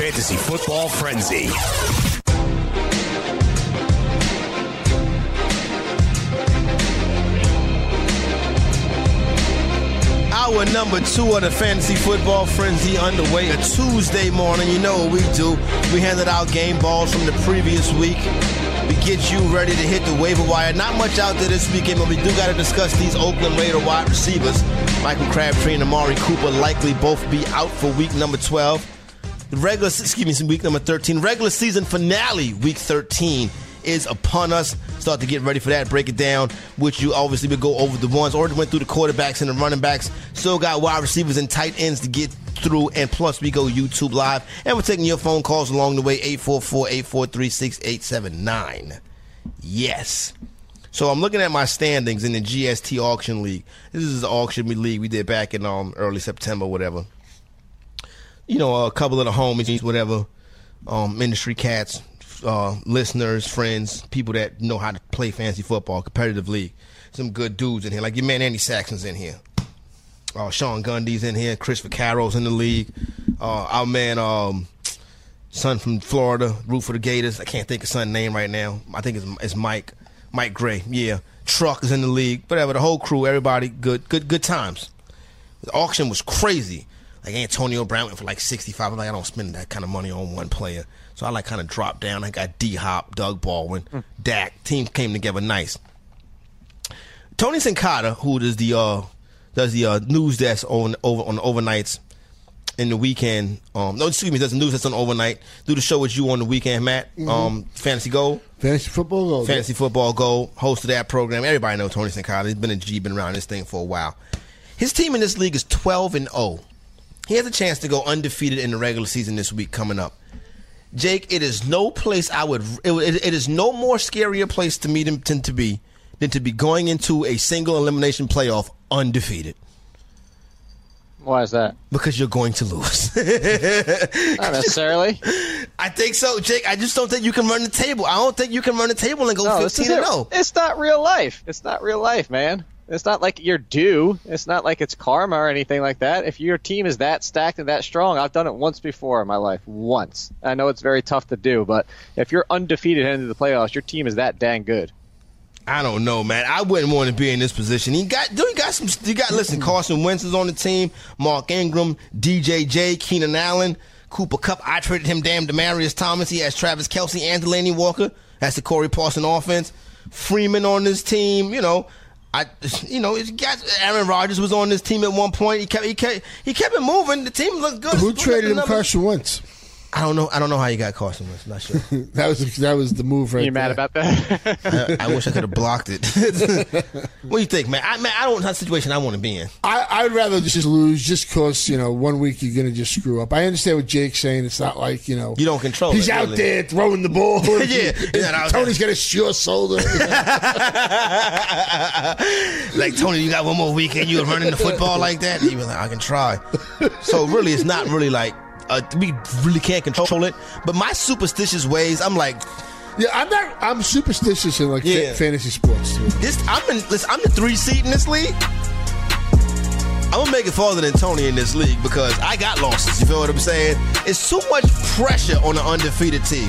Fantasy Football Frenzy. Hour number two of the Fantasy Football Frenzy underway. A Tuesday morning, you know what we do. We handed out game balls from the previous week. We get you ready to hit the waiver wire. Not much out there this weekend, but we do got to discuss these Oakland Raider wide receivers. Michael Crabtree and Amari Cooper likely both be out for week number 12. Regular, excuse me, week number 13. Regular season finale, week 13 is upon us. Start to get ready for that, break it down, which you obviously would go over the ones. Already went through the quarterbacks and the running backs. Still got wide receivers and tight ends to get through. And plus, we go YouTube Live. And we're taking your phone calls along the way 844 843 6879. Yes. So I'm looking at my standings in the GST Auction League. This is the auction league we did back in um, early September, whatever. You know, a couple of the homies, whatever, um, industry cats, uh, listeners, friends, people that know how to play fancy football, competitive league. Some good dudes in here, like your man Andy Saxon's in here. Uh, Sean Gundy's in here. Chris Carroll's in the league. Uh, our man, um, son from Florida, root for the Gators. I can't think of son's name right now. I think it's, it's Mike. Mike Gray. Yeah, Truck is in the league. Whatever. The whole crew, everybody, good, good, good times. The auction was crazy. Like Antonio Brown went for like sixty five. I'm like, I don't spend that kind of money on one player. So I like kind of dropped down. I got D Hop, Doug Baldwin, mm. Dak. Team came together nice. Tony Sincata, who does the uh, does the uh, news desk on over on the overnights in the weekend. Um, no, excuse me, does the news desk on overnight. Do the show with you on the weekend, Matt. Mm-hmm. Um, Fantasy Gold. Fantasy Football goal. Fantasy Football goal. Host of that program. Everybody knows Tony Sincata. He's been a G, been around this thing for a while. His team in this league is twelve and zero. He has a chance to go undefeated in the regular season this week coming up. Jake, it is no place I would. It, it is no more scarier place to meet him than to be than to be going into a single elimination playoff undefeated. Why is that? Because you're going to lose. Not necessarily. I think so, Jake. I just don't think you can run the table. I don't think you can run the table and go no, 15 and 0. It's not real life. It's not real life, man. It's not like you're due. It's not like it's karma or anything like that. If your team is that stacked and that strong, I've done it once before in my life. Once. I know it's very tough to do, but if you're undefeated into the playoffs, your team is that dang good. I don't know, man. I wouldn't want to be in this position. He got, he got some. He got. Listen, mm-hmm. Carson Wentz is on the team. Mark Ingram, DJJ, Keenan Allen, Cooper Kupp. I traded him. Damn, Demaryius Thomas. He has Travis Kelce and Delanie Walker. That's the Corey Parson offense. Freeman on this team. You know, I, you know, got Aaron Rodgers was on this team at one point. He kept, he kept, he kept it moving. The team looked good. Who traded him Carson Wentz? I don't know. I don't know how you got Carson Wentz. Not sure. that was that was the move right. You mad about that? I, I, wish I could have blocked it. what do you think, man? I man, I don't have a situation I want to be in. I I'd rather just lose just because you know one week you're gonna just screw up. I understand what Jake's saying. It's not like you know you don't control. He's it, out really. there throwing the ball. yeah, yeah Tony's got a sure shoulder. like Tony, you got one more week and you're running the football like that. He was like, I can try. So really, it's not really like uh, we really can't control it. But my superstitious ways, I'm like, yeah, I'm not. I'm superstitious in like yeah. fantasy sports. Too. This I'm in. Listen, I'm the three seat in this league. I'm gonna make it farther than Tony in this league because I got losses. You feel what I'm saying? It's too much pressure on an undefeated team.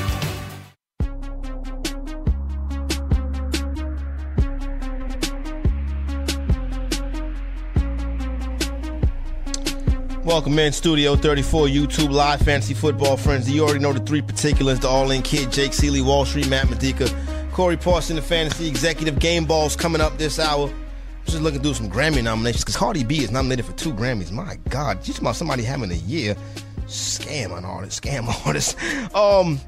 Welcome in Studio 34, YouTube Live, Fantasy Football Frenzy. You already know the three particulars, the All-In Kid, Jake Ciely, Wall Street, Matt Medica, Corey Parson, the Fantasy Executive Game Balls coming up this hour. I'm just looking through some Grammy nominations because Cardi B is nominated for two Grammys. My God, you talking about somebody having a year? Scam on artist, scam artist. Um,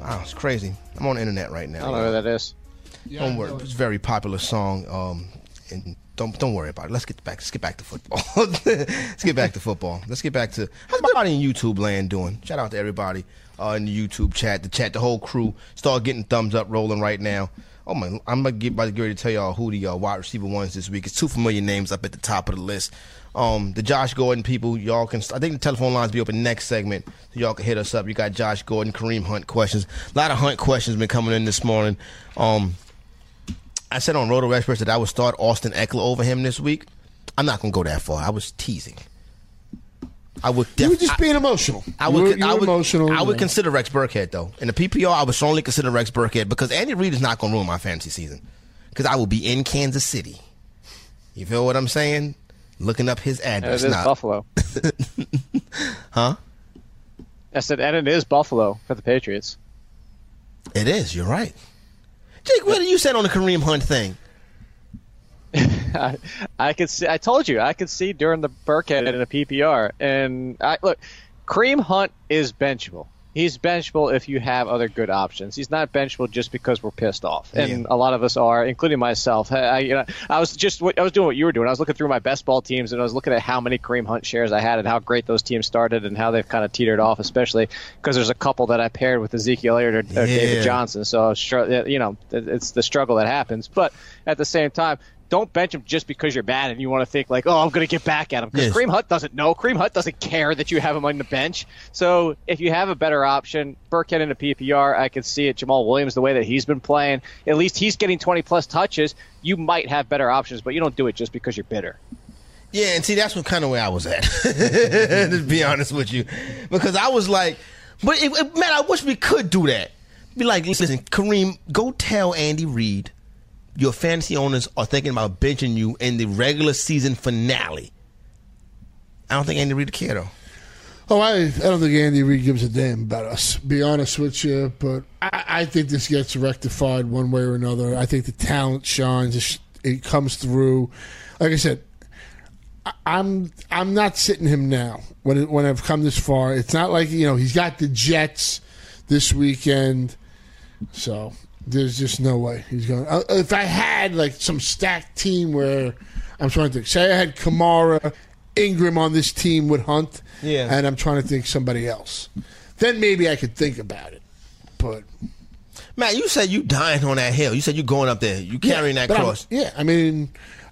wow, it's crazy. I'm on the internet right now. I don't know who that is. Yeah, Homework. It's a very popular song. Um, and don't don't worry about it. Let's get back. Let's get back to football. let's get back to football. Let's get back to how's everybody in YouTube land doing? Shout out to everybody uh, in the YouTube chat, the chat, the whole crew. Start getting thumbs up rolling right now. Oh my! I'm gonna get about to get ready to tell y'all who the uh, wide receiver ones this week. It's two familiar names up at the top of the list. Um, the Josh Gordon people, y'all can. I think the telephone lines be open next segment, so y'all can hit us up. You got Josh Gordon, Kareem Hunt questions. A lot of Hunt questions been coming in this morning. Um, I said on Roto Experts that I would start Austin Ekeler over him this week. I'm not gonna go that far. I was teasing. I would. You were just being emotional. I You would. were- you I would. emotional. I would yeah. consider Rex Burkhead though. In the PPR, I would strongly consider Rex Burkhead because Andy Reid is not going to ruin my fantasy season because I will be in Kansas City. You feel what I'm saying? Looking up his And it address is now. Buffalo. Huh? I said, and it is Buffalo for the Patriots. It is. You're right. Jake, what did you said on the Kareem Hunt thing? I, I could see. I told you I could see during the Burkhead in a PPR, and I look. Kareem Hunt is benchable. He's benchable if you have other good options. He's not benchable just because we're pissed off, and Yeah. a lot of us are, including myself. I, you know, I was just I was doing what you were doing. I was looking through my best ball teams, and I was looking at how many Kareem Hunt shares I had, and how great those teams started, and how they've kind of teetered off, especially because there's a couple that I paired with Ezekiel Elliott or, or Yeah. David Johnson. So you know, it's the struggle that happens. But at the same time, don't bench him just because you're bad and you want to think like, oh, I'm going to get back at him. Because Yes. Kareem Hunt doesn't know. Kareem Hunt doesn't care that you have him on the bench. So if you have a better option, Burkhead in a PPR, I can see it. Jamal Williams, the way that he's been playing, at least he's getting 20 plus touches. You might have better options, but you don't do it just because you're bitter. Yeah, and see, that's what kind of where I was at. to be honest with you, because I was like, but it- man, I wish we could do that. Be like, listen, Kareem, go tell Andy Reid your fantasy owners are thinking about benching you in the regular season finale. I don't think Andy Reid would care though. Oh, I, I don't think Andy Reid gives a damn about us. Be honest with you, but I, I think this gets rectified one way or another. I think the talent shines. It It comes through. Like I said, I, I'm I'm not sitting him now. When it, when I've come this far, it's not like you know he's got the Jets this weekend, so there's just no way he's going. Uh, if I had like some stacked team where I'm trying to think, say I had Kamara, Ingram on this team would Hunt, Yeah. and I'm trying to think somebody else, then maybe I could think about it. But Matt, you said you dying on that hill. You said you're going up there. You carrying that but I'm- cross. yeah, I mean,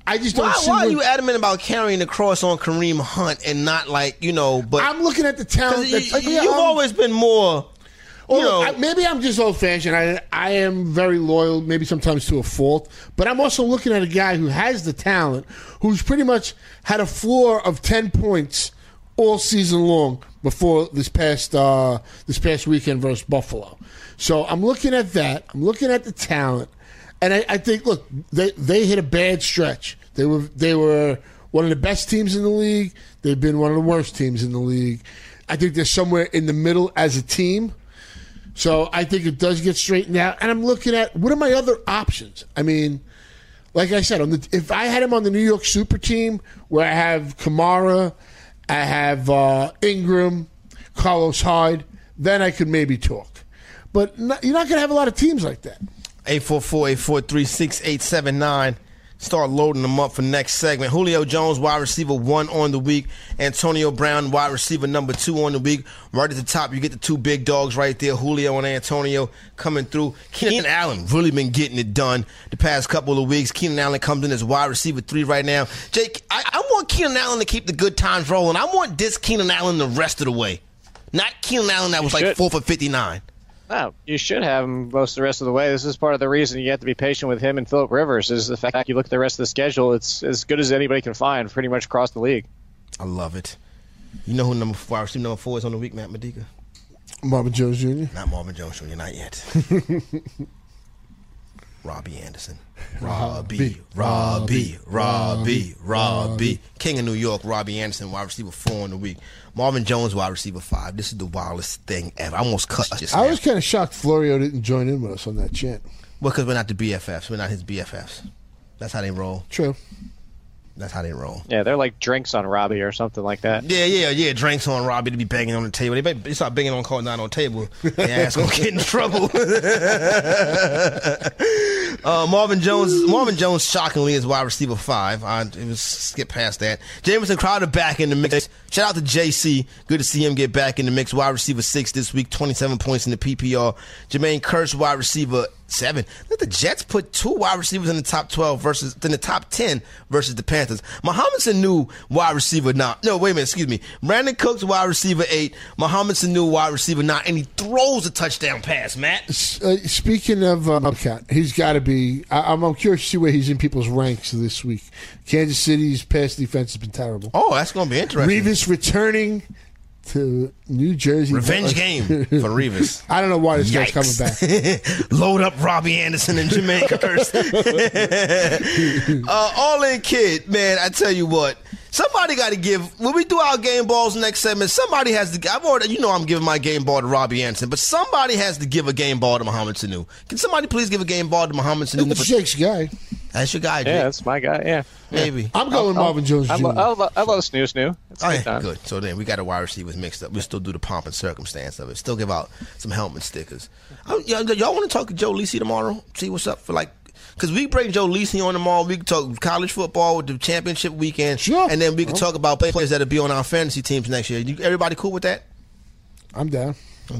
I just don't Why, see. why are you adamant about carrying the cross on Kareem Hunt and not like you know? But I'm looking at the talent. You, yeah, have I'm- always been more. You know, I, maybe I'm just old fashioned. I I am very loyal, maybe sometimes to a fault. But I'm also looking at a guy who has the talent, who's pretty much had a floor of ten points all season long before this past uh, this past weekend versus Buffalo. So I'm looking at that. I'm looking at the talent, and I, I think look, they they hit a bad stretch. They were they were one of the best teams in the league. They've been one of the worst teams in the league. I think they're somewhere in the middle as a team. So I think it does get straightened out. And I'm looking at what are my other options? I mean, like I said, the if I had him on the New York Super Team, where I have Kamara, I have uh, Ingram, Carlos Hyde, then I could maybe talk. But not, you're not going to have a lot of teams like that. 844-843-6879. Start loading them up for next segment. Julio Jones, wide receiver one on the week. Antonio Brown, wide receiver number two on the week. Right at the top, you get the two big dogs right there, Julio and Antonio coming through. Keenan Allen really been getting it done the past couple of weeks. Keenan Allen comes in as wide receiver three right now. Jake, I, I want Keenan Allen to keep the good times rolling. I want this Keenan Allen the rest of the way. Not Keenan Allen that was like should. four for 59. No, you should have him most of the rest of the way. This is part of the reason you have to be patient with him and Philip Rivers. Is the fact that you look at the rest of the schedule, it's as good as anybody can find, pretty much across the league. I love it. You know who number four, wide receiver number four is on the week, Matt Medica? Marvin Jones Jr. Not Marvin Jones Jr., not yet. Robbie Anderson. Robbie, Robbie, Robbie, Robbie. King of New York, Robbie Anderson, wide receiver four in the week. Marvin Jones, wide receiver five. This is the wildest thing ever. I almost cut just I now. was kind of shocked Florio didn't join in with us on that chant. Well, because we're not the BFFs. We're not his BFFs. That's how they roll. True. That's how they roll. Yeah, they're like drinks on Robbie or something like that. Yeah, yeah, yeah. Drinks on Robbie to be banging on the table. They, be- they start banging on call not on table. Their ass gonna get in trouble. Uh, Marvin Jones. Marvin Jones shockingly is wide receiver five. I it was skip past that. Jamison Crowder back in the mix. Shout out to JC. Good to see him get back in the mix. Wide receiver six this week. Twenty seven points in the PPR. Jermaine Kearse wide receiver seven. Let the Jets put two wide receivers in the top twelve versus in the top ten versus the Panthers. Mohamed Sanu wide receiver nine. No, wait a minute. Excuse me. Brandin Cooks wide receiver eight. Mohamed Sanu wide receiver nine, and he throws a touchdown pass. Matt. Uh, speaking of uh, Bobcat, he's got to be. I, I'm, I'm curious to see where he's in people's ranks this week. Kansas City's pass defense has been terrible. Oh, that's going to be interesting. Revis returning to New Jersey. Revenge game for Revis. I don't know why this guy's coming back. Load up Robbie Anderson and Jermaine Kearse. uh, all in kid, man. I tell you what. Somebody got to give when we do our game balls next segment. Somebody has to. I've already, you know, I'm giving my game ball to Robbie Anderson, but somebody has to give a game ball to Mohamed Sanu. Can somebody please give a game ball to Mohamed Sanu? That's Jake's guy. That's your guy, Jake. Yeah, that's my guy. Yeah. Maybe. I'm going Marvin Jones I, Jr. lo- I, lo- I love Snoo Snoo. It's a Oh, good yeah, time. good. So then we got our wide receivers mixed up. We still do the pomp and circumstance of it. Still give out some helmet stickers. I, y'all, y'all want to talk to Joe Lisi tomorrow? See what's up for like. Because we bring Joe Lisi on tomorrow. We can talk college football with the championship weekend. Sure. And then we can oh. talk about players that'll be on our fantasy teams next year. You, everybody cool with that? I'm down.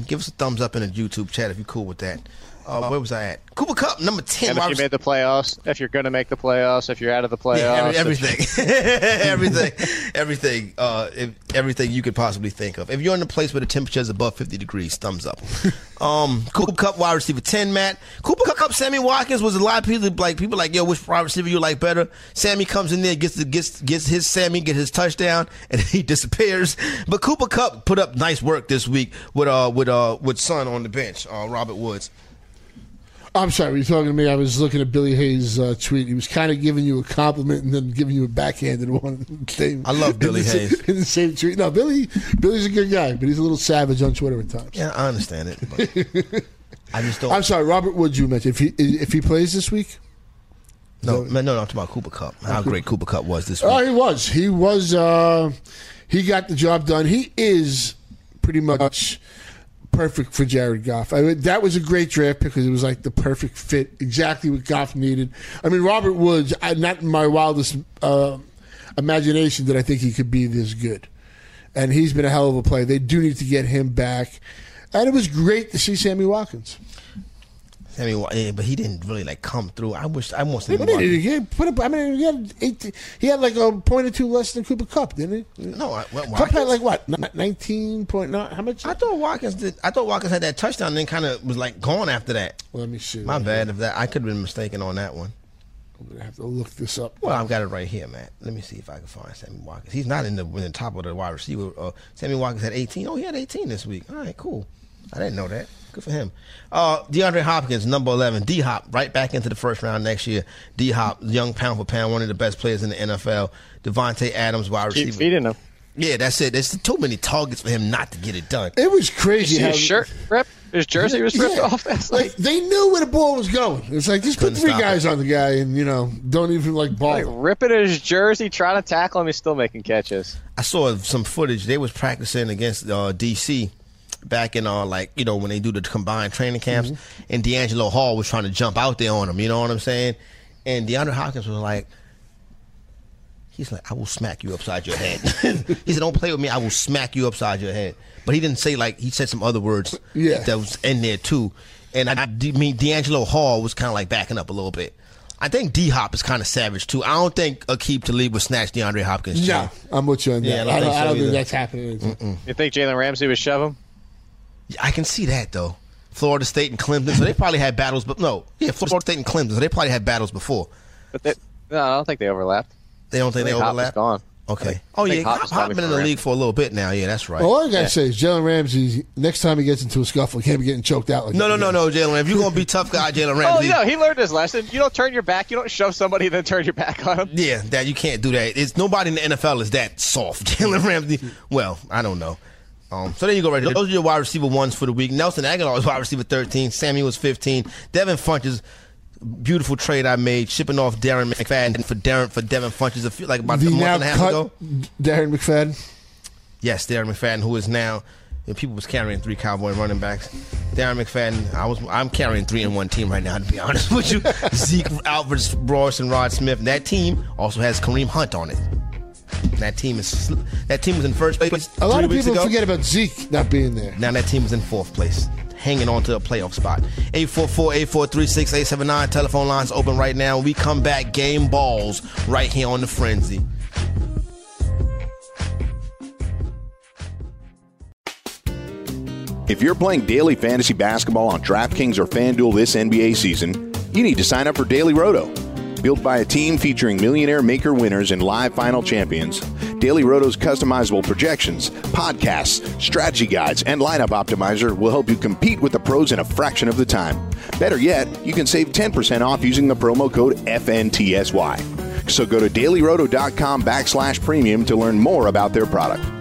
Give us a thumbs up in the YouTube chat if you're cool with that. Uh, where was I at? Cooper Kupp, number 10. And if you made the playoffs, if you're going to make the playoffs, if you're out of the playoffs, Yeah, every- everything, everything, everything, uh, if, everything you could possibly think of. If you're in a place where the temperature is above 50 degrees, thumbs up. Um, Cooper Kupp wide receiver 10, Matt. Cooper Kupp, Sammy Watkins was a lot of people like people like yo, which wide receiver you like better? Sammy comes in there, gets the, gets gets his Sammy, get his touchdown, and he disappears. But Cooper Kupp put up nice work this week with uh with uh with son on the bench, uh, Robert Woods. I'm sorry, were you talking to me? I was looking at Billy Hayes' uh, tweet. He was kind of giving you a compliment and then giving you a backhanded one. Same- I love Billy Hayes. In the same tweet. No, Billy, Billy's a good guy, but he's a little savage on Twitter at times. Yeah, I understand it. But I just don't. I'm sorry, Robert Woods. You mentioned if he if he plays this week. no, no, no, I'm talking about Cooper Kupp. How great Cooper Kupp was this week. Oh, he was. He was. Uh, he got the job done. He is pretty much perfect for Jared Goff. I mean, that was a great draft because it was like the perfect fit, exactly what Goff needed. I mean, Robert Woods. I, not in my wildest uh, imagination did I think he could be this good, and he's been a hell of a play. They do need to get him back, and it was great to see Sammy Watkins. I mean, yeah, but he didn't really like come through. I wish I want He, Sammy did. Watkins. he put up. I mean, he had he had like a point or two less than Cooper Kupp, didn't he? No, I, well, Kupp had like what, Ni- nineteen point nine? How much? I thought Watkins did. I thought Watkins had that touchdown, and then kind of was like gone after that. Let me see. My bad if that. I could have been mistaken on that one. I'm gonna have to look this up. Well, I've got it right here, man. Let me see if I can find Sammy Watkins. He's not in the in the top of the wide receiver. Uh, Sammy Watkins had 18. Oh, he had 18 this week. All right, cool. I didn't know that. Good for him. Uh, DeAndre Hopkins, number 11. D Hop, right back into the first round next year. D Hop, young pound for pound, one of the best players in the NFL. Davante Adams, wide receiver. keep receiver. feeding him. Yeah, that's it. There's too many targets for him not to get it done. It was crazy. How his shirt ripped? His jersey was ripped Yeah. off. That's like like, they knew where the ball was going. It's like just put three guys it. on the guy, and you know, don't even like ball. like ripping his jersey, trying to tackle him. He's still making catches. I saw some footage. They was practicing against uh, DC back in uh, like you know when they do the combined training camps, and DeAngelo Hall was trying to jump out there on him. You know what I'm saying? And DeAndre Hopkins was like, he's like, I will smack you upside your head. he said, Don't play with me. I will smack you upside your head. But he didn't say like he said some other words Yeah. that was in there too. And I, I mean DeAngelo Hall was kind of like backing up a little bit. I think D Hop is kind of savage too. I don't think Aqib Talib would snatch DeAndre Hopkins. no, I'm with you on that. Yeah, I don't I don't, think I so don't think that's happening. You think Jalen Ramsey would shove him? I can see that though. Florida State and Clemson, so they probably had battles, but no, yeah, Florida State and Clemson, so they probably had battles before. But they, no, I don't think they overlapped. They don't think I they think Hop is overlap. gone. Okay. I Oh yeah, Hop Hop, Hop been in the Ramsey. league for a little bit now. Yeah, that's right. All I gotta say is Jalen Ramsey. Next time he gets into a scuffle, he can't be getting choked out like No, no, that no, again. no, Jalen. If you're gonna be tough guy, Jalen Ramsey. Oh, Ramsey. yeah, he learned his lesson. You don't turn your back. You don't shove somebody and then turn your back on him. Yeah, that you can't do that. It's nobody in the NFL is that soft. Jalen Ramsey. Well, I don't know. Um, so there you go, right there. Those are your wide receiver ones for the week. Nelson Agholor was wide receiver 13. Sammy was 15. Devin Funchess, beautiful trade I made, shipping off Darren McFadden for Darren for Devin Funchess a few like about a The month and a half ago. Darren McFadden. Yes, Darren McFadden, who is now And people was carrying three Cowboy running backs. Darren McFadden, I was I'm carrying three in one team right now. To be honest with you, Zeke, Alfred, Royce, and Rod Smith. And that team also has Kareem Hunt on it. That team is that team was in first place. A lot three of people ago. forget about Zeke not being there. Now that team is in fourth place, hanging on to a playoff spot. 844-843-6879. Telephone lines open right now. When we come back, game balls right here on the Frenzy. If you're playing daily fantasy basketball on DraftKings or FanDuel this NBA season, you need to sign up for Daily Roto. Built by a team featuring millionaire maker winners and live final champions, Daily Roto's customizable projections, podcasts, strategy guides, and lineup optimizer will help you compete with the pros in a fraction of the time. Better yet, you can save 10% off using the promo code FNTSY. So go to dailyroto.com backslash premium to learn more about their product.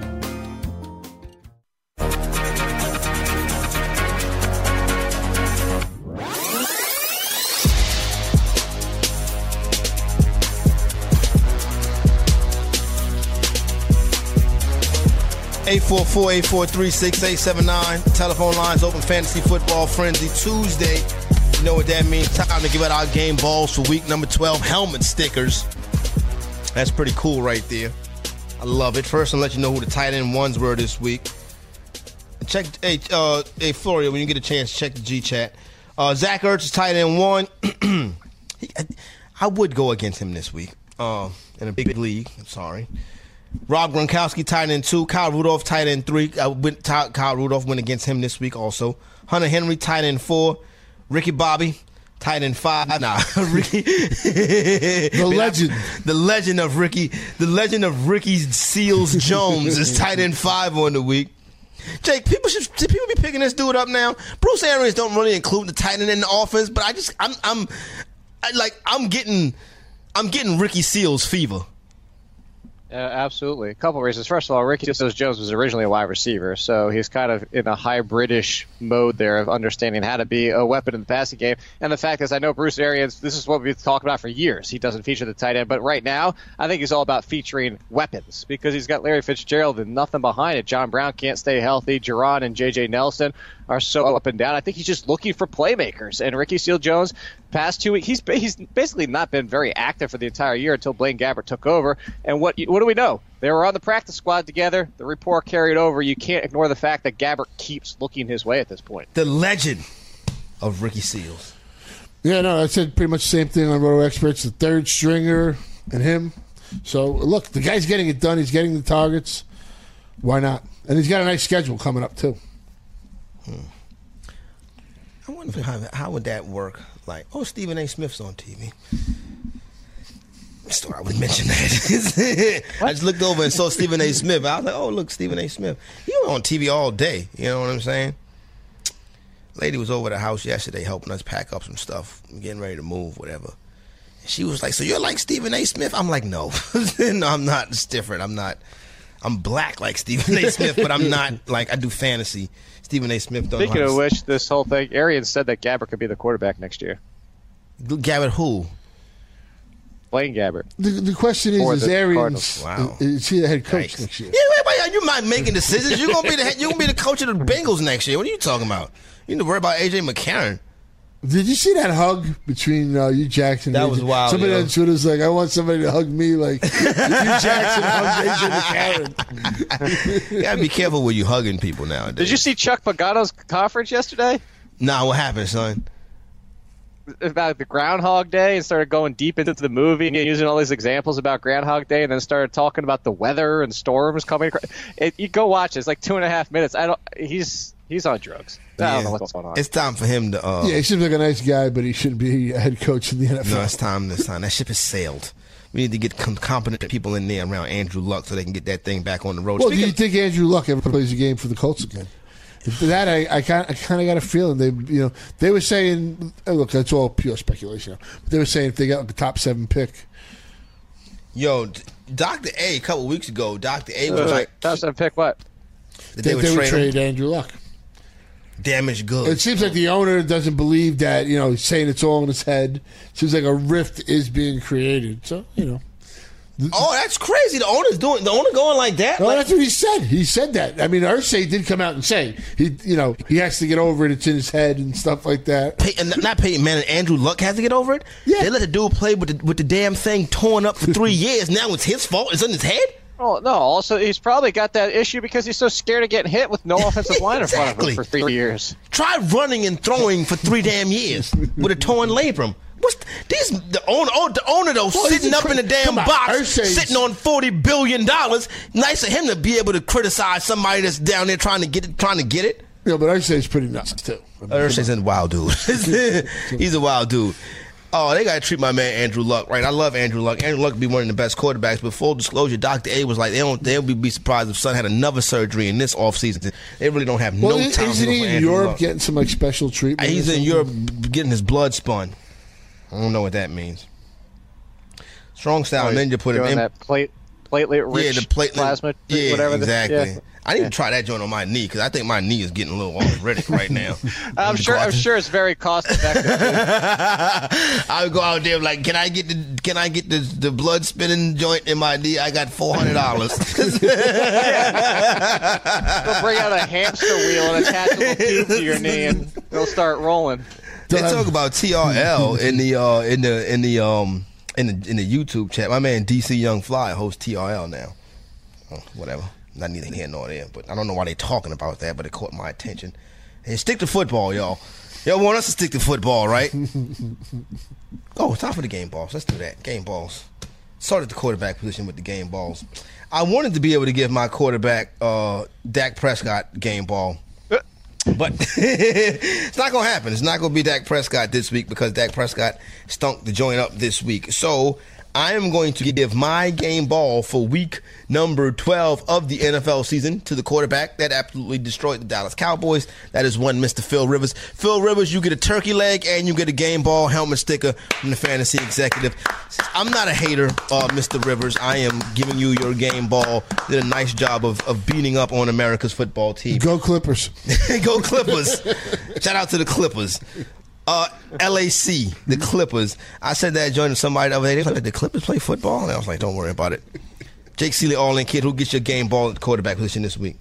844-843-6879. Telephone lines open. Fantasy Football Frenzy Tuesday. You know what that means. Time to give out our game balls for week number 12. Helmet stickers. That's pretty cool right there. I love it. First, I'll let you know who the tight end ones were this week. Check, hey, uh, hey Florio, when you get a chance, check the G chat. Uh, Zach Ertz is tight end one. I would go against him this week uh, in a big league. I'm sorry. Rob Gronkowski, tight end two. Kyle Rudolph, tight end three. I went, Kyle Rudolph went against him this week also. Hunter Henry, tight end four. Ricky Bobby, tight end five. Nah, Ricky. the legend. The legend of Ricky. The legend of Ricky Seals Jones is tight end five on the week. Jake, people should, should people be picking this dude up now? Bruce Arians don't really include the tight end in the offense, but I just I'm I'm I, like I'm getting I'm getting Ricky Seals fever. Uh, absolutely. A couple reasons. First of all, Ricky Seals Jones was originally a wide receiver, so he's kind of in a hybridish mode there of understanding how to be a weapon in the passing game. And the fact is, I know Bruce Arians, this is what we've talked about for years. He doesn't feature the tight end, but right now, I think he's all about featuring weapons because he's got Larry Fitzgerald and nothing behind it. John Brown can't stay healthy. Jaron and J.J. Nelson are so up and down. I think he's just looking for playmakers. And Ricky Seal Jones, past two weeks, he's he's basically not been very active for the entire year until Blaine Gabbert took over. And what what do we know? They were on the practice squad together. The rapport carried over. You can't ignore the fact that Gabbert keeps looking his way at this point. The legend of Ricky Seals. Yeah, no, I said pretty much the same thing on Roto Experts. The third stringer and him. So look, the guy's getting it done. He's getting the targets. Why not? And he's got a nice schedule coming up too. Hmm. I wonder how how would that work? Like, oh, Stephen A. Smith's on TV. Thought I would mention that. I just looked over and saw Stephen A. Smith. I was like, oh, look, Stephen A. Smith. He was on TV all day. You know what I'm saying? Lady was over at the house yesterday helping us pack up some stuff, getting ready to move, whatever. She was like, "So you're like Stephen A. Smith?" I'm like, "No, no, I'm not. It's different. I'm not. I'm black like Stephen A. Smith, but I'm not like I do fantasy. Stephen A. Smith don't. know Speaking how of which, this whole thing, Arian said that Gabbert could be the quarterback next year. Gabbert who? Blaine Gabbert. The, the question is, For is Arian Wow. is, is he the head coach Yikes. next year? Yeah, everybody, you mind making decisions. You're gonna be the head- you're gonna be the coach of the Bengals next year. What are you talking about? You need to worry about AJ McCarron. Did you see that hug between uh, Hue Jackson? That and was AJ? wild, Somebody yo. on Twitter was like, "I want somebody to hug me like Hue Jackson hugged AJ McCarron." You gotta be careful when you hugging people nowadays. Did you see Chuck Pagano's conference yesterday? Nah, what happened, son? about the Groundhog Day and started going deep into the movie and using all these examples about Groundhog Day and then started talking about the weather and storms coming. across. It, you go watch it. It's like two and a half minutes. I don't. He's he's on drugs. I don't Yeah. know what's going on. It's time for him to. Uh, Yeah, he seems like a nice guy, but he shouldn't be a head coach in the NFL. No, it's time. This time that ship has sailed. We need to get com- competent people in there around Andrew Luck so they can get that thing back on the road. Well, do Speaking- you think Andrew Luck ever plays a game for the Colts again? If that I, I kind I kind of got a feeling they you know they were saying uh, look that's all pure speculation. But they were saying if they got like a top seven pick, Yo, Doctor A, a couple weeks ago, Doctor A was like That's a pick. What? that they, they would they would trade, trade Andrew Luck. Damaged goods. It seems like the owner doesn't believe that you know he's saying it's all in his head. Seems like a rift is being created. So you know Oh, that's crazy. The owner's doing the owner going like that. No, Like, that's what he said. He said that. I mean, Irsay did come out and say he, you know, he has to get over it. It's in his head and stuff like that. Peyton, not Peyton Manning, Andrew Luck has to get over it. Yeah. They let the dude play with the, with the damn thing torn up for three years. Now it's his fault. It's in his head. Oh no! Also, he's probably got that issue because he's so scared of getting hit with no offensive line in front of him for three years. Try running and throwing for three damn years with a torn labrum. What's these? The owner, oh, the owner though, Well, sitting up cri- in the damn come on, box, sitting on forty billion dollars. Nice of him to be able to criticize somebody that's down there trying to get it, trying to get it. You know, but Irsay's pretty nuts too. I mean, Irsay's a wild dude. He's a wild dude. Oh, they got to treat my man Andrew Luck right. I love Andrew Luck. Andrew Luck be one of the best quarterbacks. But full disclosure, Doctor A was like, they don't. They'll be, be surprised if Son had another surgery in this offseason. They really don't have well, no is- time. isn't he in Europe Luck. getting some like special treatment? He's in? Europe getting his blood spun. I don't know what that means. Strong style, and then you put him in. that plate, platelet rich Yeah, the platelet. plasma. Yeah, whatever. the- exactly. yeah. I need to try that joint on my knee because I think my knee is getting a little arthritic right now. I'm sure. I'm sure it's very cost effective. I would go out there like, can I get the can I get the the blood spinning joint in my knee? I got four hundred dollars. They'll bring out a hamster wheel and attach a little tube to your knee, and they'll start rolling. they talk about TRL in the uh, in the in the um in the in the YouTube chat. My man DC Young Fly hosts TRL now. Oh, whatever. Not neither here nor there, but I don't know why they're talking about that, but it caught my attention. And stick to football, y'all. Y'all want us to stick to football, right? oh, it's time for the game balls. Let's do that. Game balls. Start at the quarterback position with the game balls. I wanted to be able to give my quarterback uh, Dak Prescott game ball. But it's not going to happen. It's not going to be Dak Prescott this week because Dak Prescott stunk the joint up this week. So I am going to give my game ball for week number 12 of the NFL season to the quarterback that absolutely destroyed the Dallas Cowboys. That is one Mr. Phil Rivers. Phil Rivers, you get a turkey leg and you get a game ball helmet sticker from the fantasy executive. I'm not a hater, uh, Mr. Rivers. I am giving you your game ball. Did a nice job of, of beating up on America's football team. Go Clippers. Go Clippers. Shout out to the Clippers. Uh, LAC, the Clippers. I said that joining somebody the other day. They was like, the Clippers play football? And I was like, don't worry about it. Jake Ciely, all in kid, who gets your game ball at quarterback position this week?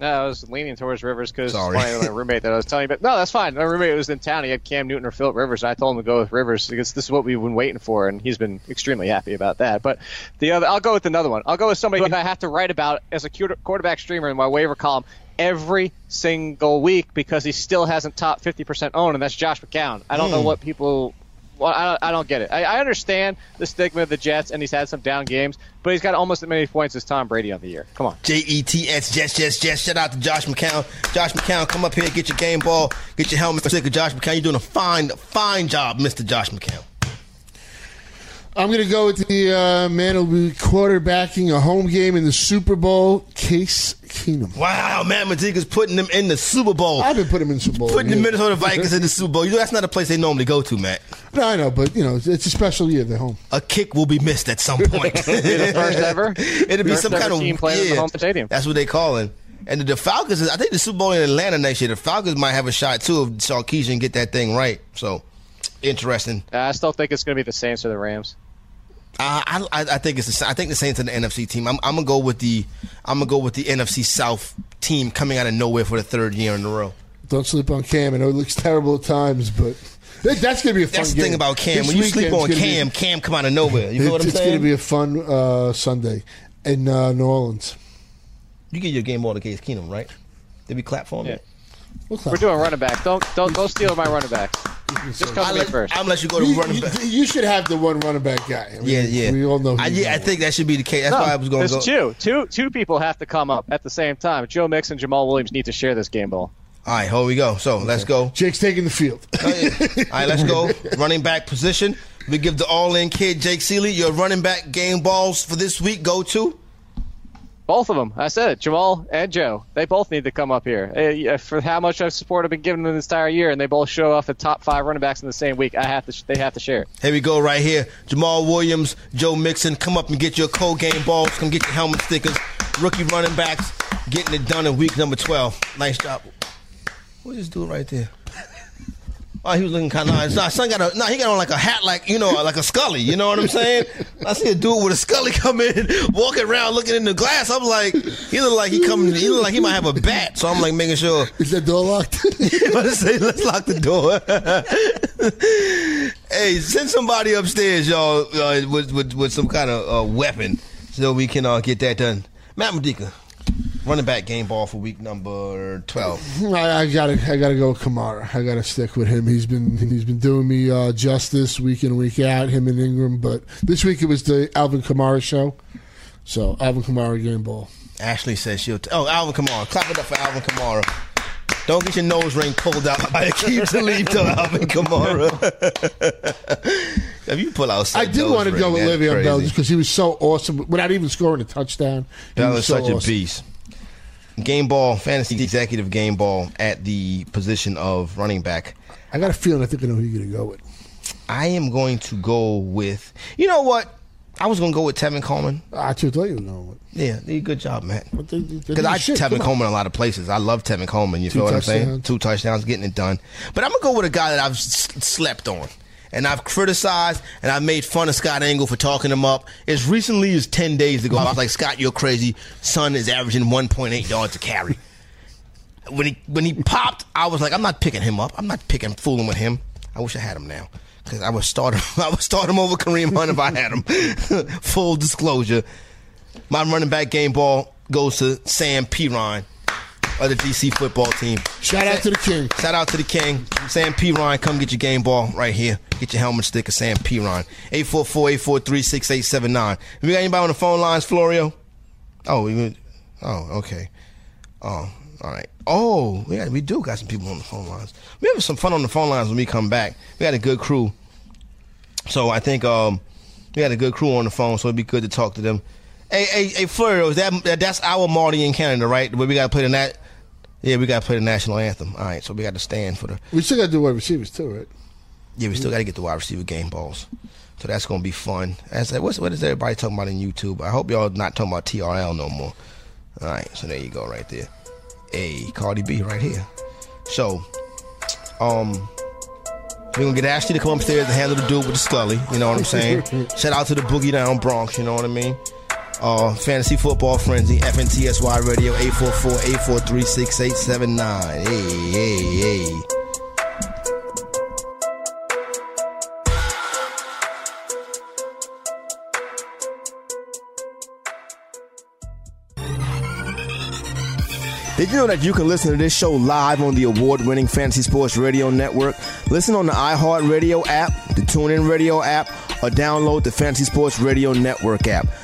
No, I was leaning towards Rivers because Sorry. my roommate that I was telling you. But no, that's fine. My roommate was in town. He had Cam Newton or Philip Rivers, and I told him to go with Rivers because this is what we've been waiting for, and he's been extremely happy about that. But the other, I'll go with another one. I'll go with somebody who I have to write about as a quarterback streamer in my waiver column every single week because he still hasn't top 50% owned, and that's Josh McCown. I don't know hmm. what people. Well, I don't, I don't get it. I, I understand the stigma of the Jets, and he's had some down games, but he's got almost as many points as Tom Brady on the year. Come on. J E T S, Jets, Jets, Jets. Shout out to Josh McCown. Josh McCown, come up here, get your game ball, get your helmet sticker. Josh McCown, you're doing a fine, fine job, Mr. Josh McCown. I'm going to go with the uh, man who'll be quarterbacking a home game in the Super Bowl, Case Keenum. Wow, Matt Madiga's putting them in the Super Bowl. I've been putting them in Super Bowl. Putting the. Minnesota Vikings in the Super Bowl. You know, that's not a place they normally go to, Matt. No, I know, but you know, it's, it's a special year. They're home. A kick will be missed at some point. the first ever. It'll be First some kind of team playing in the home stadium. That's what they call it. And the, the Falcons, I think the Super Bowl in Atlanta next year. The Falcons might have a shot too if Sarkisian get that thing right. So interesting. Uh, I still think it's going to be the Saints or the Rams. Uh, I, I I think it's the, I think the Saints and the NFC team. I'm, I'm gonna go with the I'm gonna go with the NFC South team coming out of nowhere for the third year in a row. Don't sleep on Cam. I know it looks terrible at times, but that- that's going to be a fun That's the game. thing about Cam. This when you sleep on gonna be- Cam, Cam come out of nowhere. You know what I'm saying? it's going to be a fun uh, Sunday in uh, New Orleans. you get your game ball to Case Keenum, right? Did we clap for him? Yeah. What's We're doing running back. Don't don't don't steal my running backs. Just come I'll to me let, first. I'll let you go to You, running you- back. you should have the one running back guy. I mean, Yeah, yeah. We all know. who I, you yeah, I know. think that should be the case. That's No, why I was going to there's go. two. Two two people have to come up at the same time. Joe Mix and Jamal Williams need to share this game ball. All right, here we go. So let's go. Jake's taking the field. Oh, all right, let's go. Running back position. We give the all-in kid Jake Ciely your running back game balls for this week. Go to. Both of them. I said it. Jamal and Joe. They both need to come up here. Uh, For how much of support I've been giving them this entire year, and they both show off the top five running backs in the same week. I have to. They have to share. Here we go, right here. Jamal Williams, Joe Mixon, come up and get your cold game balls. Come get your helmet stickers. Rookie running backs getting it done in week number 12. Nice job. What is this dude right there? Oh, he was looking kind of nice. Nah, son got a, nah, he got on like a hat, like you know, like a Scully. You know what I'm saying? I see a dude with a Scully come in, walking around, looking in the glass. I'm like, he look like he coming. He look like he might have a bat. So I'm like making sure. Is that door locked? Let's say, let's lock the door. hey, send somebody upstairs, y'all, uh, with, with with some kind of uh, weapon, so we can uh, get that done. Matt Modica, running back game ball for week number twelve. I, I gotta, I gotta go with Kamara. I gotta stick with him. He's been, he's been doing me uh, justice week in week out. Him and Ingram, but this week it was the Alvin Kamara show. So Alvin Kamara game ball. Ashley says she'll. T- oh, Alvin Kamara. Clap it up for Alvin Kamara. Don't get your nose ring pulled out by the keep to leave to Alvin Kamara. if you pull out, I did want to go with Le'Veon Bell just because he was so awesome without even scoring a touchdown. That was so such a awesome. beast. Game ball, fantasy executive game ball at the position of running back. I got a feeling I think I know who you're going to go with. I am going to go with. You know what? I was going to go with Tevin Coleman. I just thought you going with. Yeah, good job, Matt. But they- they- Because I shit, Tevin on. Coleman a lot of places. I love Tevin Coleman. You Two feel what I'm saying? Two touchdowns, getting it done. But I'm gonna go with a guy that I've s- slept on, and I've criticized, and I've made fun of Scott Engel for talking him up. As recently as ten days ago, I was like, Scott, you're crazy. Son is averaging 1.8 yards a carry. When he when he popped, I was like, I'm not picking him up. I'm not picking fooling with him. I wish I had him now. Because I would start him. I would start him over Kareem Hunt if I had him. Full disclosure. My running back game ball goes to Sam Perine of the DC football team. Shout out to the king. Shout out to the king. Sam Perine, come get your game ball right here. Get your helmet sticker, Sam Perine. 844-843-6879. We got anybody on the phone lines, Florio? Oh, we Oh, okay. Oh, all right. Oh, we got, we do got some people on the phone lines. We have some fun on the phone lines when we come back. We got a good crew. So I think um we got a good crew on the phone, so it'd be good to talk to them. Hey, hey, hey, Florio, is that that- that's our Marty in Canada, right? Where we got to play the nat. Yeah, we got to play the national anthem. All right, so we got to stand for the. We still got to do wide receivers too, right? Yeah, we still got to get the wide receiver game balls. So that's gonna be fun. As what's what is everybody talking about in YouTube? I hope y'all not talking about TRL no more. All right, so there you go, right there. Hey, Cardi B, right here. So, um, we're gonna get Ashley to come upstairs and handle the dude with the Scully. You know what I'm saying? Shout out to the Boogie Down Bronx. You know what I mean? Uh, Fantasy Football Frenzy, FNTSY Radio, 844-843-6879. Hey, hey, hey. Did you know that you can listen to this show live on the award winning Fantasy Sports Radio Network? Listen on the iHeartRadio app, the TuneIn Radio app, or download the Fantasy Sports Radio Network app.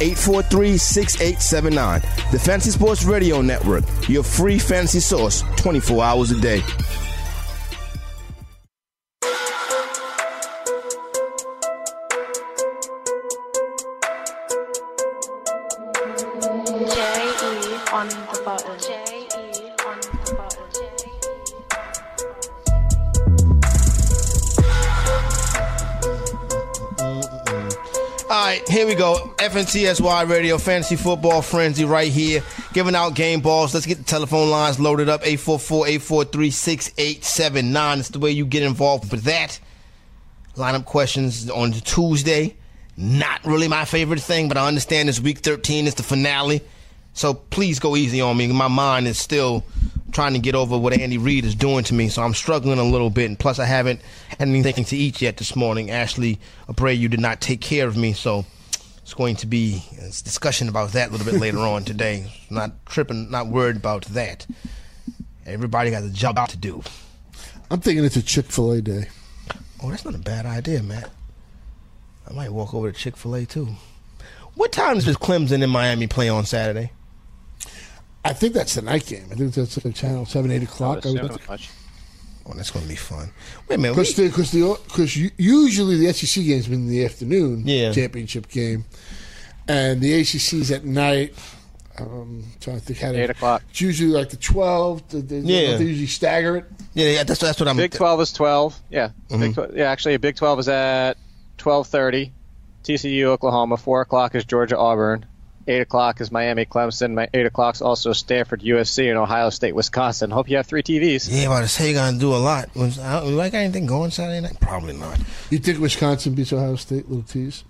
843 6879. The Fantasy Sports Radio Network, your free fantasy source 24 hours a day. FNTSY Radio Fantasy Football Frenzy right here. Giving out game balls. Let's get the telephone lines loaded up. 844-843-6879. It's the way you get involved with that. Lineup questions on Tuesday. Not really my favorite thing, but I understand it's week 13. It's the finale. So please go easy on me. My mind is still trying to get over what Andy Reid is doing to me, so I'm struggling a little bit. And plus, I haven't had anything to eat yet this morning. Ashley Abreu did not take care of me, so it's going to be uh, a discussion about that a little bit later on today. Not tripping, not worried about that. Everybody got a job out to do. I'm thinking it's a Chick Fil A day. Oh, that's not a bad idea, Matt. I might walk over to Chick Fil A too. What time does Clemson in Miami play on Saturday? I think that's the night game. I think that's the channel seven, eight o'clock. I much. Oh, that's going to be fun. Wait a minute. we- Because the, cause the, cause usually the SEC game's been in the afternoon, Yeah. championship game, and the ACC's at night. Um, trying to think how to, Eight o'clock. It's usually like the twelve. The, the, Yeah. they usually stagger it. yeah, yeah, that's that's what I'm. Big Twelve is twelve. Yeah, Mm-hmm. Big 12, yeah. Actually, Big Twelve is at twelve thirty. TCU, Oklahoma. Four o'clock is Georgia, Auburn. Eight o'clock is Miami, Clemson. My eight o'clock is also Stanford, USC, and Ohio State, Wisconsin. Hope you have three TVs. Yeah, about to say you're gonna do a lot. Was I, do got anything going Saturday night? Probably not. You think Wisconsin beats Ohio State? Little tease.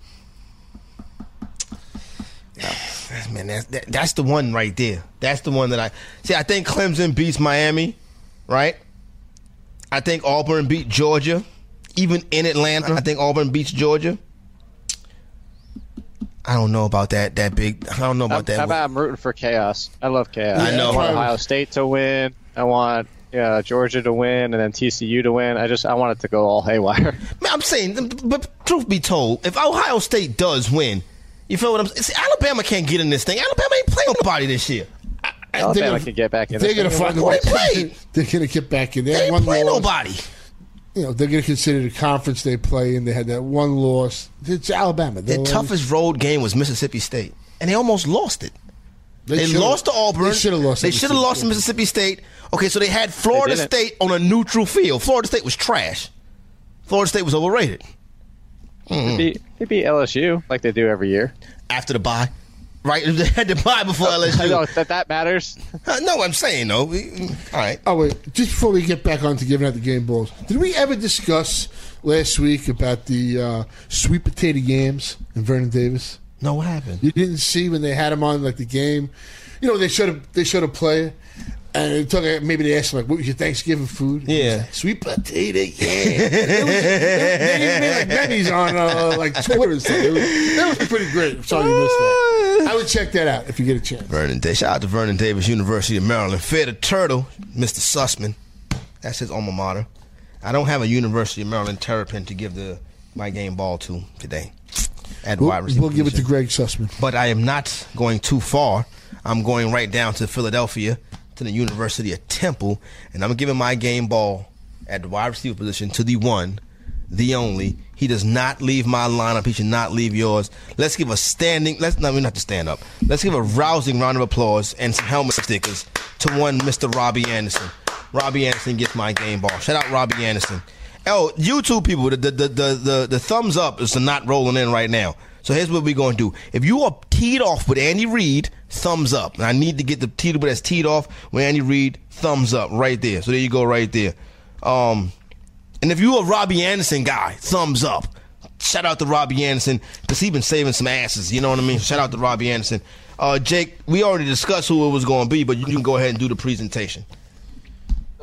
Man, that's that, that's the one right there. That's the one that I see. I think Clemson beats Miami, right? I think Auburn beat Georgia, even in Atlanta. Uh-huh. I think Auburn beats Georgia. I don't know about that. That big. I don't know about How, that. how about I'm rooting for chaos? I love chaos. I know. I want Ohio State to win. I want uh, Georgia to win, and then TCU to win. I just I want it to go all haywire. Man, I'm saying, but truth be told, if Ohio State does win, you feel what I'm saying? See, Alabama can't get in this thing. Alabama ain't playing nobody this year. Alabama gonna- can get back in. There. They're going to thing. find a way. they played? They're going to get back in. They, They had ain't one playing loss. Nobody. You know, they're going to consider the conference they play in. They had that one loss. It's Alabama. Their They'll- toughest road game was Mississippi State, and they almost lost it. They, should've- lost to Auburn. They should have lost. They to should have lost to Mississippi State. Okay, so they had Florida didn't. State on a neutral field. Florida State was trash. Florida State was overrated They beat, they beat LSU like they do every year. after the bye. Right, they had to buy before I know LSU. that that matters. Uh, no, I'm saying though. We- All right. Oh wait, just before we get back on to giving out the game balls, did we ever discuss last week about the uh, sweet potato yams and Vernon Davis? No, what happened? You didn't see when they had him on like the game. You know, they showed a, they showed a play, and they took maybe they asked him like, "What was your Thanksgiving food?" Yeah. like, sweet potato was- they, made like memes on uh, like Twitter and stuff. It was, that was pretty great. I'm sorry you missed that. I would check that out if you get a chance. Vernon Davis. Shout out to Vernon Davis, University of Maryland. Fair the Turtle, Mr. Sussman. That's his alma mater. I don't have a University of Maryland terrapin to give the my game ball to today. At We'll, wide receiver we'll give it to. Greg Sussman. But I am not going too far. I'm going right down to Philadelphia, to the University of Temple, and I'm giving my game ball at the wide receiver position to the one, the only. He does not leave my lineup. He should not leave yours. Let's give a standing. Let's no, we don't have to stand up. Let's give a rousing round of applause and some helmet stickers to one Mr. Robbie Anderson. Robbie Anderson gets my game ball. Shout out Robbie Anderson. Oh, YouTube people, the the, the the the thumbs up is not rolling in right now. So here's what we're gonna do. If you are teed off with Andy Reid, thumbs up. And I need to get the teed that's teed off with Andy Reid, thumbs up right there. So there you go, right there. Um, and if you're a Robbie Anderson guy, thumbs up. Shout out to Robbie Anderson because he been saving some asses. You know what I mean? Shout out to Robbie Anderson. Uh, Jake, we already discussed who it was going to be, but you can go ahead and do the presentation.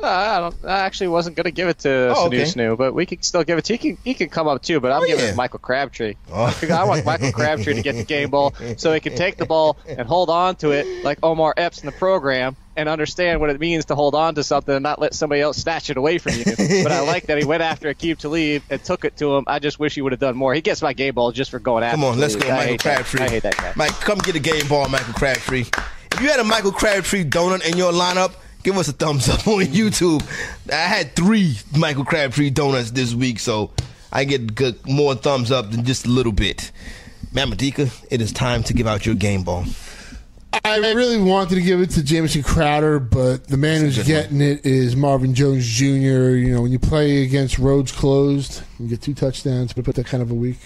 Uh, I don't. I actually wasn't going to give it to Oh, Sanu okay. Snoo, but we can still give it to. He can. He can come up too, but I'm Oh, giving yeah. it to Michael Crabtree. Oh. I want Michael Crabtree to get the game ball so he can take the ball and hold on to it like Omar Epps in the program and understand what it means to hold on to something and not let somebody else snatch it away from you. but I like that he went after Aqib Talib and took it to him. I just wish he would have done more. He gets my game ball just for going after. Come on, let's go, I Michael Crabtree. I hate that guy. Mike, come get a game ball, Michael Crabtree. If you had a Michael Crabtree donut in your lineup, give us a thumbs up on mm-hmm. YouTube. I had three Michael Crabtree donuts this week, so I get good, more thumbs up than just a little bit. Mamadika, it is time to give out your game ball. I really wanted to give it to Jamison Crowder, but the man who's That's a getting it is Marvin Jones Jr. You know, when you play against roads closed, you get two touchdowns, but put that kind of a week.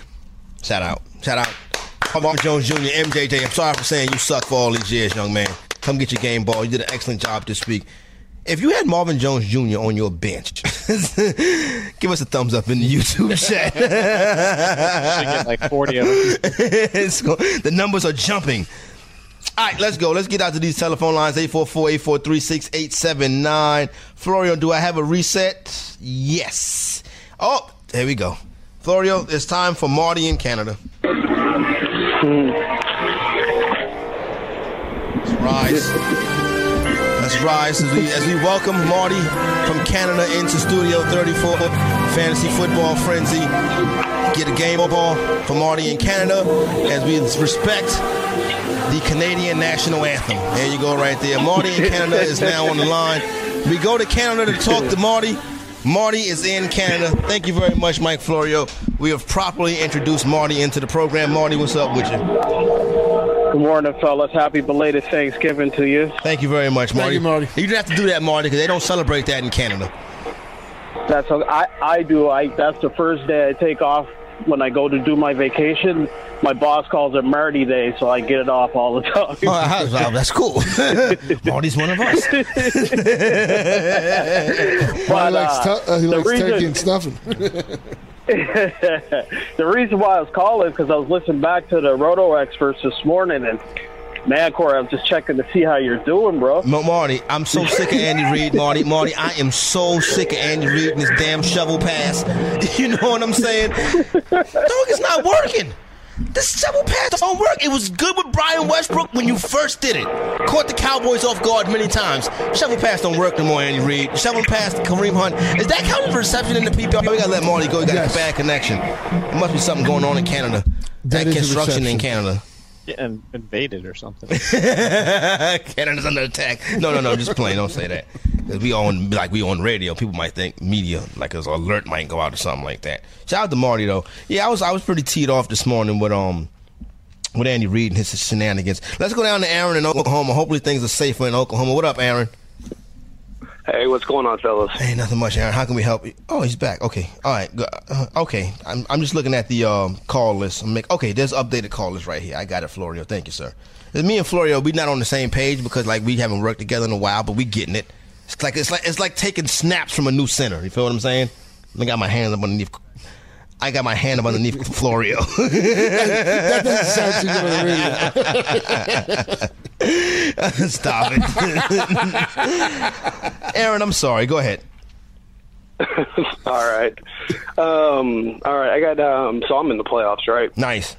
Shout out. Shout out. Marvin Jones Jr., MJJ. I'm sorry for saying you suck for all these years, young man. Come get your game ball. You did an excellent job this week. If you had Marvin Jones Jr. on your bench, give us a thumbs up in the YouTube chat. Should get like 40 of them. The numbers are jumping. All right, let's go. Let's get out to these telephone lines 844-843-6879. Florio, do I have a reset? Yes. Oh, there we go. Florio, it's time for Marty in Canada. Hmm. Rise. Let's rise as we, as we welcome Marty from Canada into Studio 34 Fantasy Football Frenzy. Get a game ball for Marty in Canada as we respect the Canadian national anthem. There you go, right there. Marty in Canada is now on the line. We go to Canada to talk to Marty. Marty is in Canada. Thank you very much, Mike Florio. We have properly introduced Marty into the program. Marty, what's up with you? Good morning, fellas. Happy belated Thanksgiving to you. Thank you very much, Marty. you, Marty. You didn't have to do that, Marty, because they don't celebrate that in Canada. That's how I I do. I that's the first day I take off when I go to do my vacation. My boss calls it Marty Day, so I get it off all the time. Oh, wow, that's cool. Marty's one of us. He But, likes, uh, tu- uh, he likes reason- turkey and stuffing. the reason why I was calling is because I was listening back to the Roto experts this morning, and man, Corey, I'm just checking to see how you're doing, bro. Ma- Marty, I'm so sick of Andy Reid, Marty. Marty, I am so sick of Andy Reid and his damn shovel pass. You know what I'm saying? Dog, it's not working. This shovel pass don't work. It was good with Brian Westbrook when you first did it. Caught the Cowboys off guard many times. Shovel pass don't work no more, Andy Reid. Shovel pass to Kareem Hunt. Is that counting as reception in the PPR? We gotta let Marty go. He got Yes. a bad connection. There must be something going on in Canada. That Bad construction in. Canada. Getting invaded or something. Canada's under attack. No, no, no. Just playing. Don't say that. 'Cause we on like we on radio. People might think media like an alert might go out or something like that. Shout out to Marty though. Yeah, I was I was pretty teed off this morning with um with Andy Reid and his shenanigans. Let's go down to Aaron in Oklahoma. Hopefully things are safer in Oklahoma. What up, Aaron? Hey, what's going on, fellas? Hey, nothing much, Aaron. How can we help you? Oh, he's back. Okay. All right. Uh, okay. I'm, I'm just looking at the um, call list. I'm make, okay, there's updated call list right here. I got it, Florio. Thank you, sir. Me and Florio, we not on the same page because like we haven't worked together in a while, but we getting it. It's like it's like it's like taking snaps from a new center. You feel what I'm saying? I got my hands up underneath. I got my hand up underneath Florio. that doesn't sound too good on the radio. Stop it, Aaron. I'm sorry. Go ahead. all right. Um, all right. I got um so I'm in the playoffs, right? Nice.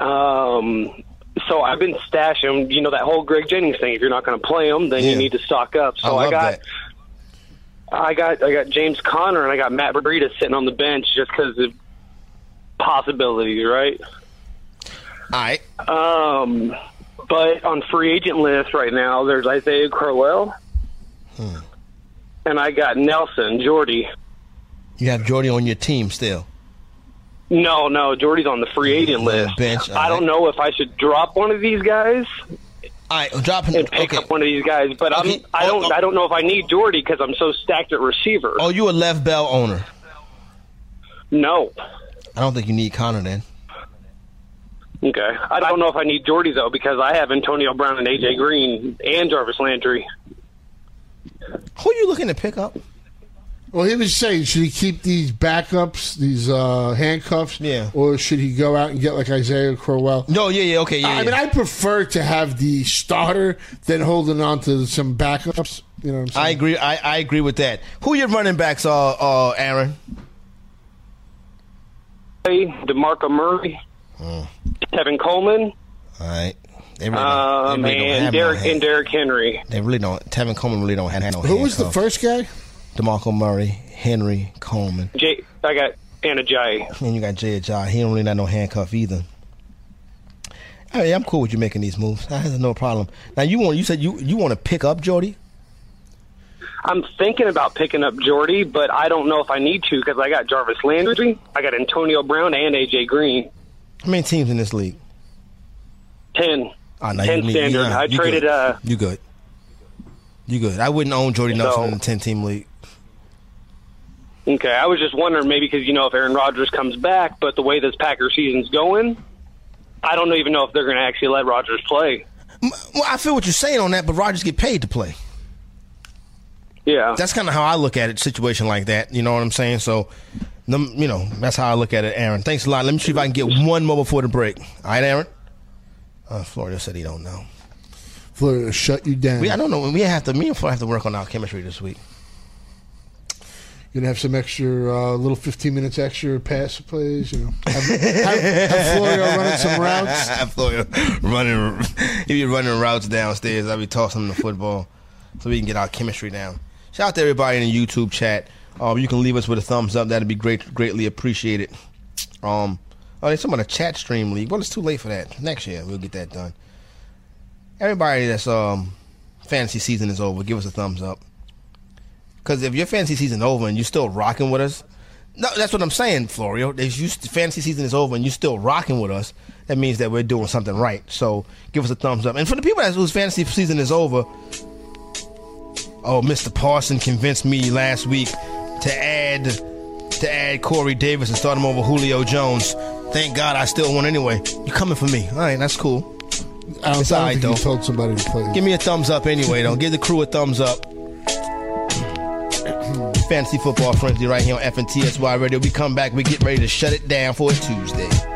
Um so I've been stashing, you know that whole Greg Jennings thing. If you're not going to play him, then Yeah. you need to stock up. So I love got that. I got I got James Conner and I got Matt Breida sitting on the bench just cuz of possibilities, right? All right. Um but on free agent list right now there's Isaiah Crowell. Hmm. And I got Nelson, Jordy. You have Jordy on your team still. No, no, Jordy's on the free agent list. bench, I don't know if I should drop one of these guys All right. I'm dropping. and pick Okay. up one of these guys, but Okay. I'm I oh, don't Oh, oh. I don't know if I need Jordy because I'm so stacked at receiver. Oh, you a Le'Veon Bell owner? No, I don't think you need Conner then. okay. I don't know if I need Jordy though because I have Antonio Brown and AJ Green and Jarvis Landry. Who are you looking to pick up? Well, he was saying, should he keep these backups, these uh, handcuffs, Yeah. or should he go out and get like Isaiah Crowell? No, yeah, yeah, okay, yeah. I mean. I prefer to have the starter than holding on to some backups. You know what I'm saying? I agree. I, I agree with that. Who your running backs are, uh, Aaron? Hey, DeMarco Murray, Hmm. Tevin Coleman, All right. They really, um, they really don't and have no Derrick hand- and Derrick Henry. They really don't. Tevin Coleman really don't have no. Who was the first guy? Demarco Murray, Henry Coleman, J, I got Anna Jay. and you got Jay Ajayi. He don't really have no handcuff either. I mean, I'm cool with you making these moves. I have no problem. Now you want? You said you you want to pick up Jordy? I'm thinking about picking up Jordy, but I don't know if I need to because I got Jarvis Landry, I got Antonio Brown, and AJ Green. How many teams in this league? Ten. Oh, no, Ten you standard. you- I you traded. Good. Uh, You good? You good? I wouldn't own Jordy Nelson So- in a ten team league. Okay, I was just wondering maybe because you know if Aaron Rodgers comes back, but the way this Packer season's going, I don't even know if they're going to actually let Rodgers play. Well, I feel what you're saying on that, but Rodgers get paid to play. Yeah. That's kind of how I look at it. Situation like that, you know what I'm saying? So, you know, that's how I look at it. Aaron, thanks a lot. Let me see if I can get one more before the break. All right, Aaron. Uh, Florio said he don't know. Florio shut you down. We, I don't know. We have to. Me and Florio have to work on our chemistry this week. Gonna have some extra uh, little 15 minutes extra pass plays. You know, have, have, have Florio running some routes. Have Florio running. He be running routes downstairs. I'll be tossing him the football so we can get our chemistry down. Shout out to everybody in the YouTube chat. Um, you can leave us with a thumbs up. That'd be great, greatly appreciated. Um, oh, there's some on the chat stream league. Well, it's too late for that. Next year we'll get that done. Everybody that's um fantasy season is over, give us a thumbs up. Because if your fantasy season is over and you're still rocking with us, no, that's what I'm saying, Florio. If you fantasy season is over and you're still rocking with us, that means that we're doing something right. So give us a thumbs up. And for the people that whose fantasy season is over, oh, Mr. Parson convinced me last week to add to add Corey Davis and start him over Julio Jones. Thank God I still won anyway. You coming for me? All right, that's cool. I don't, It's I don't all right, though. told somebody to play. Give me a thumbs up anyway, though. Give the crew a thumbs up. Fantasy Football Frenzy right here on FNTSY Radio. We come back, we get ready to shut it down for a Tuesday.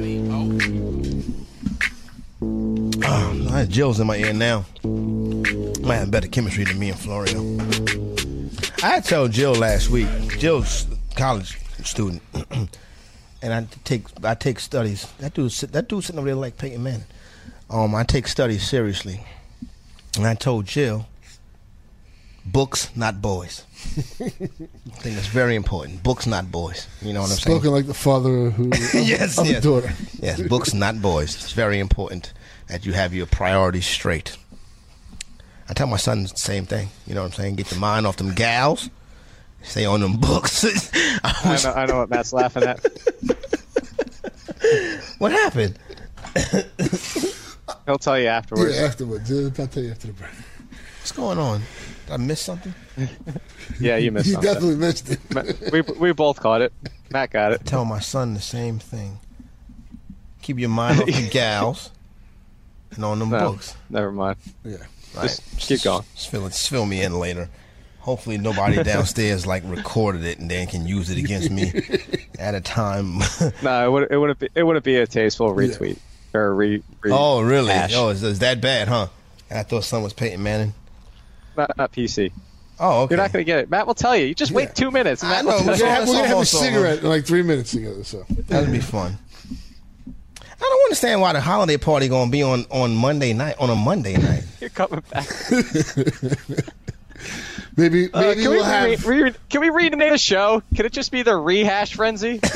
Oh, had Jill's in my ear now. Might have better chemistry than me and Florio. I told Jill last week. Jill's college student, and I take I take studies. That dude that dude sitting over there like Peyton Manning. Um, I take studies seriously, and I told Jill, books not boys. I think it's very important. Books not boys. You know what I'm saying? Spoken like the father who yes, of yes. the daughter. Yes, books, not boys. It's very important that you have your priorities straight. I tell my son the same thing. You know what I'm saying? Get your mind off them gals. Stay on them books. I I wish- know, I know what Matt's laughing at. what happened? He'll tell you afterwards. Yeah, afterwards. I'll tell you after the break. What's going on? Did I miss something? Yeah, you missed You something. definitely missed it. We we both caught it. Matt got it. Tell my son the same thing. Keep your mind off the gals and on them No, books. never mind. Yeah. Right. Just keep going. Just fill, just fill me in later. Hopefully nobody downstairs like recorded it and then can use it against me at a time. No, it would it wouldn't be it wouldn't be a tasteful retweet or a re, re oh, really? Oh, is, is that bad, huh? I thought someone was Peyton Manning. Not, not PC. Oh, okay. You're not going to get it. Matt will tell you. You just wait two minutes. And I Matt know, will We're tell gonna have, we're gonna have a almost over. cigarette in like three minutes together. So That'd be fun. I don't understand why the holiday party gonna be on on Monday night on a Monday night. You're coming back. maybe Uh, maybe can, we we'll have. re, re, can we rename the show? Can it just be the rehash frenzy?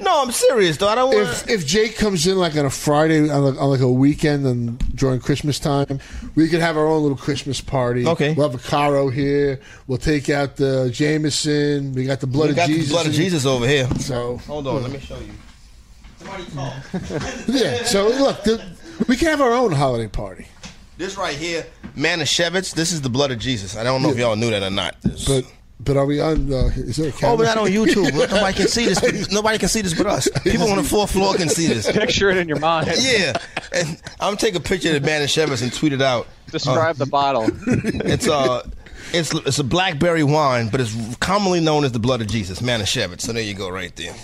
No, I'm serious though. I don't want. if if Jake comes in like on a Friday on, like- on like a weekend and during Christmas time, we could have our own little Christmas party. Okay. we'll have a caro here. We'll take out the Jameson. We got the blood we of got Jesus. the blood of Jesus over here. So Hold on, let me show you. Somebody talk. yeah. So look, the, we can have our own holiday party. This right here, Manischewitz. This is the blood of Jesus. I don't know if y'all knew that or not. This- But but are we on? Uh, is there a camera? Oh, but not on YouTube. Nobody can see this. But, nobody can see this but us. People on the fourth floor can see this. Picture it in your mind. Yeah, and I'm gonna take a picture of the Manischewitz and tweet it out. Describe the bottle. It's uh it's it's a blackberry wine, but it's commonly known as the blood of Jesus, Manischewitz. So there you go, right there.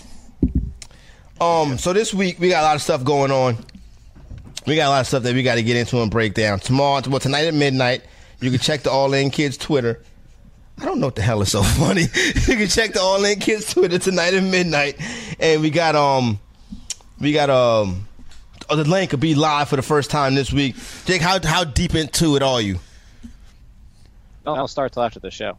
Um, so this week we got a lot of stuff going on. We got a lot of stuff that we got to get into and break down. Tomorrow, well, tonight at midnight, you can check the All In Kids Twitter. I don't know what the hell is so funny. you can check the All In Kids Twitter tonight at midnight, and we got um, we got um, oh, the link will be live for the first time this week. Jake, how how deep into it are you? I'll start till after the show.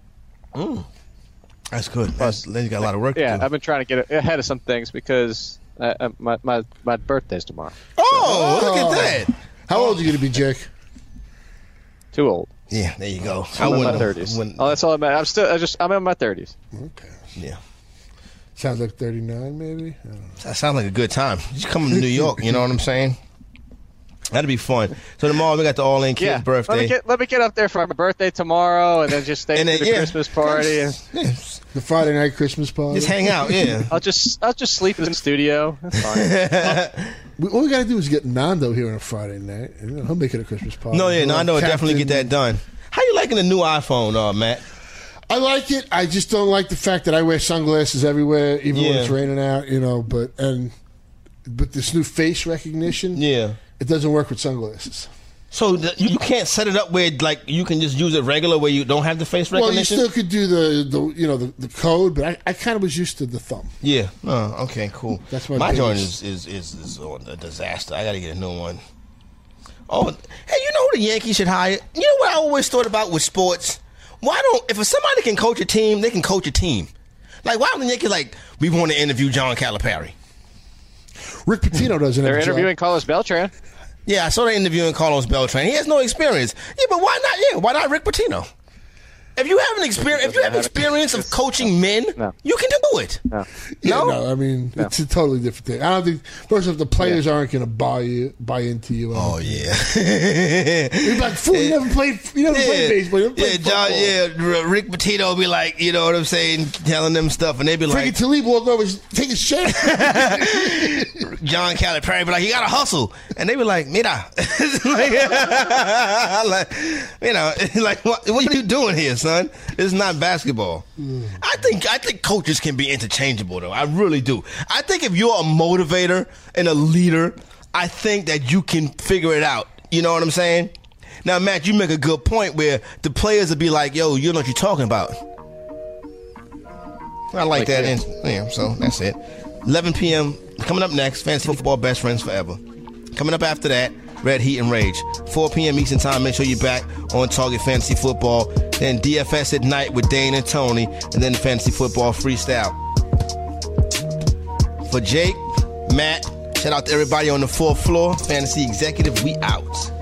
That's good. Plus, you got a lot of work Yeah, to do. I've been trying to get ahead of some things because uh, uh, my, my my birthday's tomorrow. Oh, look at that. How old are you going to be, Jake? Too old. Yeah, there you go. I'm in my wouldn't- thirties. wouldn't- Oh, that's all I'm. at. I'm still. I just. I'm in my thirties. Okay. yeah. Sounds like 39, maybe. I don't know. That sounds like a good time. You come to New York, you know what I'm saying? That'd be fun. So tomorrow we got the All In Kids Yeah, birthday. Let me get let me get up there for my birthday tomorrow, and then just stay And for then, the yeah. Christmas party. And The Friday night Christmas party. Just hang out, yeah. I'll just I'll just sleep in the studio. That's fine. All we got to do is get Nando here on a Friday night, and he'll make it a Christmas party. no, yeah, no, I know. Captain- Definitely get that done. How you liking the new iPhone, uh, Matt? I like it. I just don't like the fact that I wear sunglasses everywhere, even when it's raining out. You know, but and but this new face recognition, Yeah. It doesn't work with sunglasses. So the, you, you can't set it up where like you can just use it regular where you don't have the face recognition. Well, you still could do the, the you know the, the code, but I, I kind of was used to the thumb. yeah. Oh, okay, cool. That's my my joint biggest- is is, is is a disaster. I got to get a new one. Oh, hey, you know who the Yankees should hire? You know what I always thought about with sports? Why don't if somebody can coach a team, they can coach a team. Like why don't the Yankees like we want to interview John Calipari? Rick Pitino doesn't. They're have a job. interviewing Carlos Beltran. Yeah, I saw they interviewing Carlos Beltran. He has no experience. Yeah, but why not? Yeah, why not Rick Pitino? If you have an experience, if you have experience of coaching men, No. you can do it. No. Yeah, No? no, I mean it's a totally different thing. I don't think first off the players aren't going to buy you buy into you. Oh yeah, You're like fool. You never played. You never played baseball. You never yeah, played John, yeah. R- Rick Pitino be like, you know what I'm saying, telling them stuff, and they be Freaking like, Talib walked over, take his shirt. John Calipari be like, you gotta hustle, and they be like, mira, like, like, you know, like what, what are you doing here, son? Is not basketball. I think I think coaches can be interchangeable, though. I really do. I think if you're a motivator and a leader, I think that you can figure it out. You know what I'm saying? Now, Matt, you make a good point where the players will be like, "Yo, you know what you're talking about." I like, Like that. And, yeah, so that's it. 11 p.m. Coming up next, Fantasy Football Best Friends Forever. Coming up after that, Red Heat and Rage. 4 p.m. Eastern Time. Make sure you're back on Target Fantasy Football. Then DFS at night with Dane and Tony. And then Fantasy Football Freestyle. For Jake, Matt, shout out to everybody on the fourth floor. Fantasy Executive, we out.